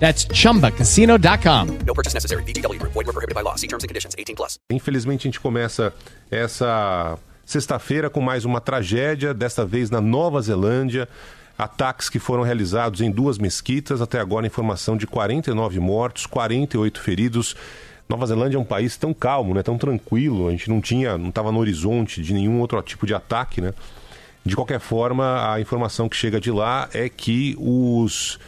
That's chumbacasino.com. No purchase necessary. VGW Group. Void were prohibited by law. See terms and conditions. 18 plus. Infelizmente, a gente começa essa sexta-feira com mais uma tragédia, desta vez na Nova Zelândia. Ataques que foram realizados em duas mesquitas. Até agora, informação de 49 mortos, 48 feridos. Nova Zelândia é um país tão calmo, né, tão tranquilo. A gente não tinha, não estava no horizonte de nenhum outro tipo de ataque, né? De qualquer forma, a informação que chega de lá é que os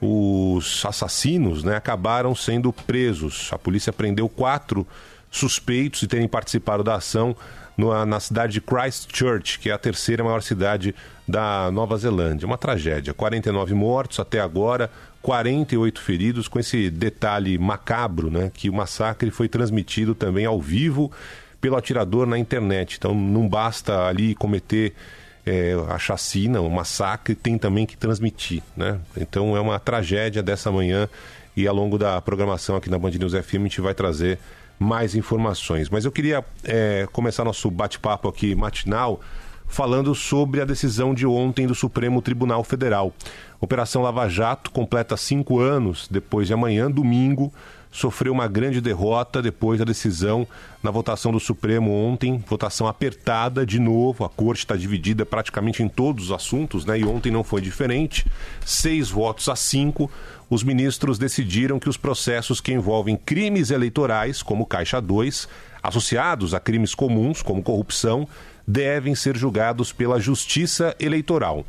os assassinos né, acabaram sendo presos. A polícia prendeu quatro suspeitos de terem participado da ação no, na cidade de Christchurch, que é a terceira maior cidade da Nova Zelândia. Uma tragédia. 49 mortos até agora, 48 feridos, com esse detalhe macabro, né? Que o massacre foi transmitido também ao vivo pelo atirador na internet. Então não basta ali cometer é, a chacina, o massacre, tem também que transmitir, né? Então é uma tragédia dessa manhã e ao longo da programação aqui na Band News FM a gente vai trazer mais informações. Mas eu queria é, começar nosso bate-papo aqui matinal falando sobre a decisão de ontem do Supremo Tribunal Federal. Operação Lava Jato completa cinco anos depois de amanhã, domingo sofreu uma grande derrota depois da decisão na votação do Supremo ontem, votação apertada de novo, a corte está dividida praticamente em todos os assuntos, né? E ontem não foi diferente. Seis votos a cinco, os ministros decidiram que os processos que envolvem crimes eleitorais, como Caixa 2, associados a crimes comuns, como corrupção, devem ser julgados pela Justiça Eleitoral.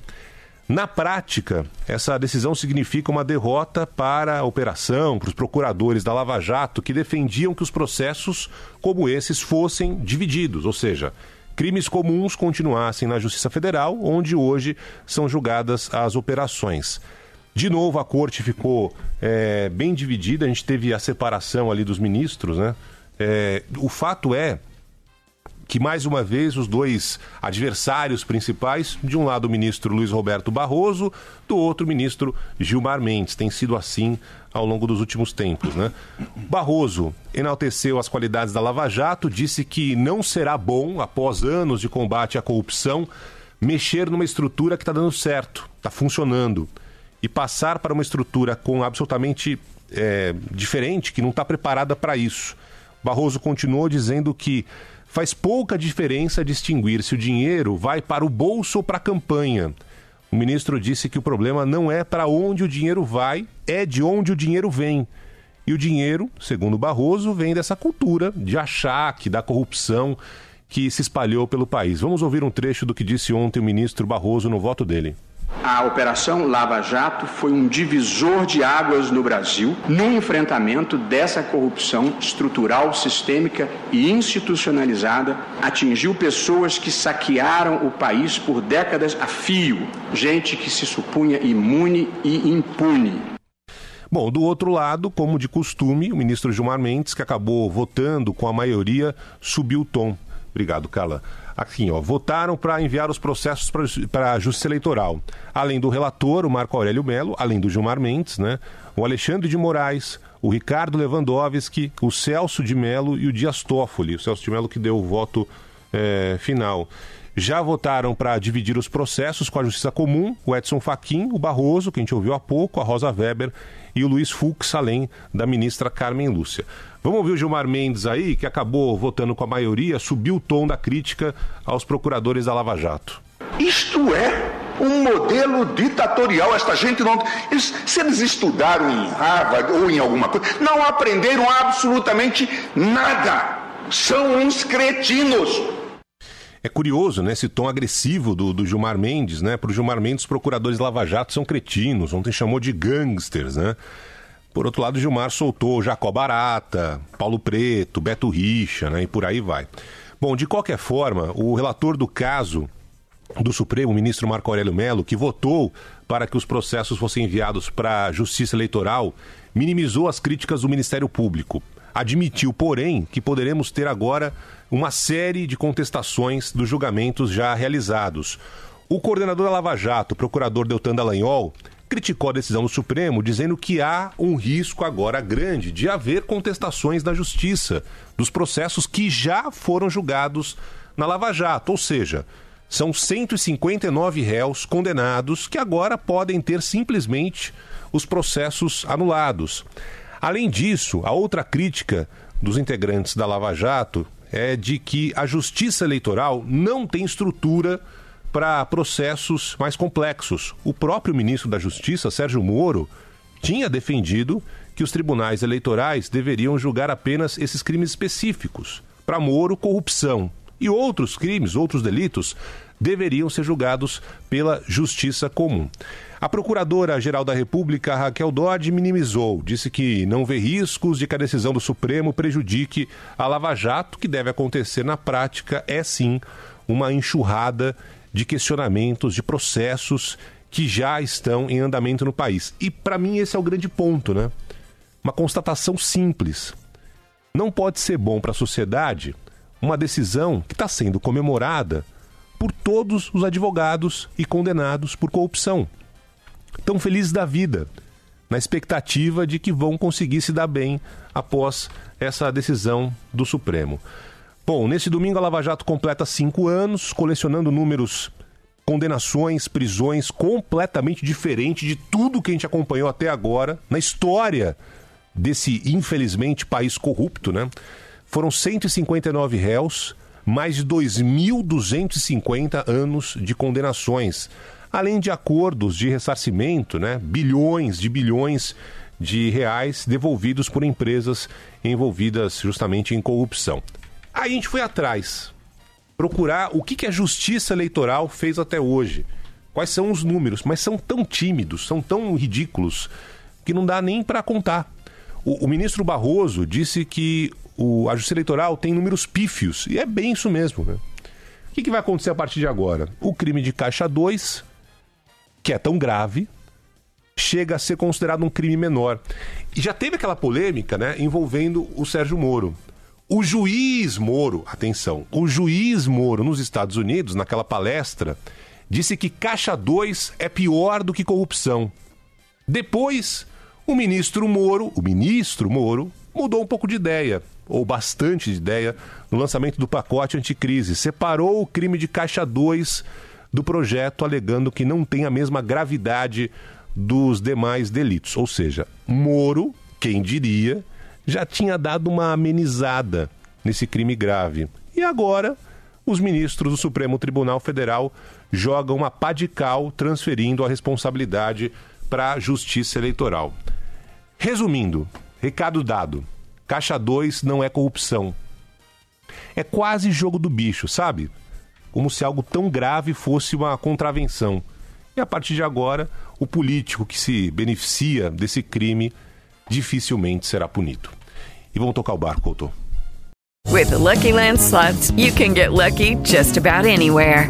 Na prática, essa decisão significa uma derrota para a operação, para os procuradores da Lava Jato, que defendiam que os processos como esses fossem divididos, ou seja, crimes comuns continuassem na Justiça Federal, onde hoje são julgadas as operações. De novo, a corte ficou é, bem dividida, a gente teve a separação ali dos ministros, né? É, o fato é que mais uma vez os dois adversários principais, de um lado o ministro Luiz Roberto Barroso, do outro o ministro Gilmar Mendes. Tem sido assim ao longo dos últimos tempos, né? Barroso enalteceu as qualidades da Lava Jato, disse que não será bom, após anos de combate à corrupção, mexer numa estrutura que está dando certo, está funcionando, e passar para uma estrutura com absolutamente é, diferente, que não está preparada para isso. Barroso continuou dizendo que Faz pouca diferença distinguir se o dinheiro vai para o bolso ou para a campanha. O ministro disse que o problema não é para onde o dinheiro vai, é de onde o dinheiro vem. E o dinheiro, segundo Barroso, vem dessa cultura de achaque, da corrupção que se espalhou pelo país. Vamos ouvir um trecho do que disse ontem o ministro Barroso no voto dele. A Operação Lava Jato foi um divisor de águas no Brasil no enfrentamento dessa corrupção estrutural, sistêmica e institucionalizada. Atingiu pessoas que saquearam o país por décadas a fio, gente que se supunha imune e impune. Bom, do outro lado, como de costume, o ministro Gilmar Mendes, que acabou votando com a maioria, subiu o tom. Obrigado, Carla aqui, ó, votaram para enviar os processos para a Justiça Eleitoral. Além do relator, o Marco Aurélio Melo, além do Gilmar Mendes, né, o Alexandre de Moraes, o Ricardo Lewandowski, o Celso de Mello e o Dias Toffoli. O Celso de Mello que deu o voto é, final. Já votaram para dividir os processos com a Justiça Comum o Edson Fachin, o Barroso, que a gente ouviu há pouco, a Rosa Weber e o Luiz Fux, além da ministra Carmen Lúcia. Vamos ouvir o Gilmar Mendes aí, que acabou votando com a maioria, subiu o tom da crítica aos procuradores da Lava Jato. Isto é um modelo ditatorial. Esta gente não. Eles, se eles estudaram em Harvard ou em alguma coisa, não aprenderam absolutamente nada. São uns cretinos. É curioso, né, esse tom agressivo do, do Gilmar Mendes, né? Para o Gilmar Mendes, os procuradores Lava Jato são cretinos. Ontem chamou de gangsters, né? Por outro lado, Gilmar soltou Jacó Barata, Paulo Preto, Beto Richa, né? E por aí vai. Bom, de qualquer forma, o relator do caso do Supremo, o ministro Marco Aurélio Melo, que votou para que os processos fossem enviados para a Justiça Eleitoral, minimizou as críticas do Ministério Público. Admitiu, porém, que poderemos ter agora uma série de contestações dos julgamentos já realizados. O coordenador da Lava Jato, procurador Deltan Dallagnol, criticou a decisão do Supremo, dizendo que há um risco agora grande de haver contestações na Justiça dos processos que já foram julgados na Lava Jato, ou seja, são 159 réus condenados que agora podem ter simplesmente os processos anulados. Além disso, a outra crítica dos integrantes da Lava Jato é de que a justiça eleitoral não tem estrutura para processos mais complexos. O próprio ministro da Justiça, Sérgio Moro, tinha defendido que os tribunais eleitorais deveriam julgar apenas esses crimes específicos. Para Moro, corrupção. E outros crimes, outros delitos, deveriam ser julgados pela Justiça Comum. A Procuradora-Geral da República, Raquel Dodge, minimizou, disse que não vê riscos de que a decisão do Supremo prejudique a Lava Jato, que deve acontecer na prática é sim uma enxurrada de questionamentos, de processos que já estão em andamento no país. E para mim esse é o grande ponto, né? Uma constatação simples. Não pode ser bom para a sociedade uma decisão que está sendo comemorada por todos os advogados e condenados por corrupção. Tão felizes da vida, na expectativa de que vão conseguir se dar bem após essa decisão do Supremo. Bom, nesse domingo a Lava Jato completa cinco anos, colecionando números, condenações, prisões completamente diferente de tudo que a gente acompanhou até agora na história desse, infelizmente, país corrupto, né? Foram 159 réus, mais de 2.250 anos de condenações, além de acordos de ressarcimento, né? bilhões de bilhões de reais devolvidos por empresas envolvidas justamente em corrupção. Aí a gente foi atrás, procurar o que, a justiça eleitoral fez até hoje. Quais são os números, mas são tão tímidos, são tão ridículos, que não dá nem para contar. O, o, ministro Barroso disse que o, a Justiça Eleitoral tem números pífios. E é bem isso mesmo. Né? O que, que vai acontecer a partir de agora? O crime de Caixa 2, que é tão grave, chega a ser considerado um crime menor. E já teve aquela polêmica né, envolvendo o Sérgio Moro. O juiz Moro, atenção, o juiz Moro nos Estados Unidos, naquela palestra, disse que Caixa 2 é pior do que corrupção. Depois, o ministro Moro, o ministro Moro, mudou um pouco de ideia ou bastante de ideia, no lançamento do pacote anticrise. Separou o crime de Caixa 2 do projeto, alegando que não tem a mesma gravidade dos demais delitos. Ou seja, Moro, quem diria, já tinha dado uma amenizada nesse crime grave. E agora, os ministros do Supremo Tribunal Federal jogam uma pá de cal, transferindo a responsabilidade para a Justiça Eleitoral. Resumindo, recado dado. Caixa 2 não é corrupção. É quase jogo do bicho, sabe? Como se algo tão grave fosse uma contravenção. E a partir de agora, o político que se beneficia desse crime dificilmente será punido. E vamos tocar o barco, Couto. With the Lucky Land slots, you can get lucky just about anywhere.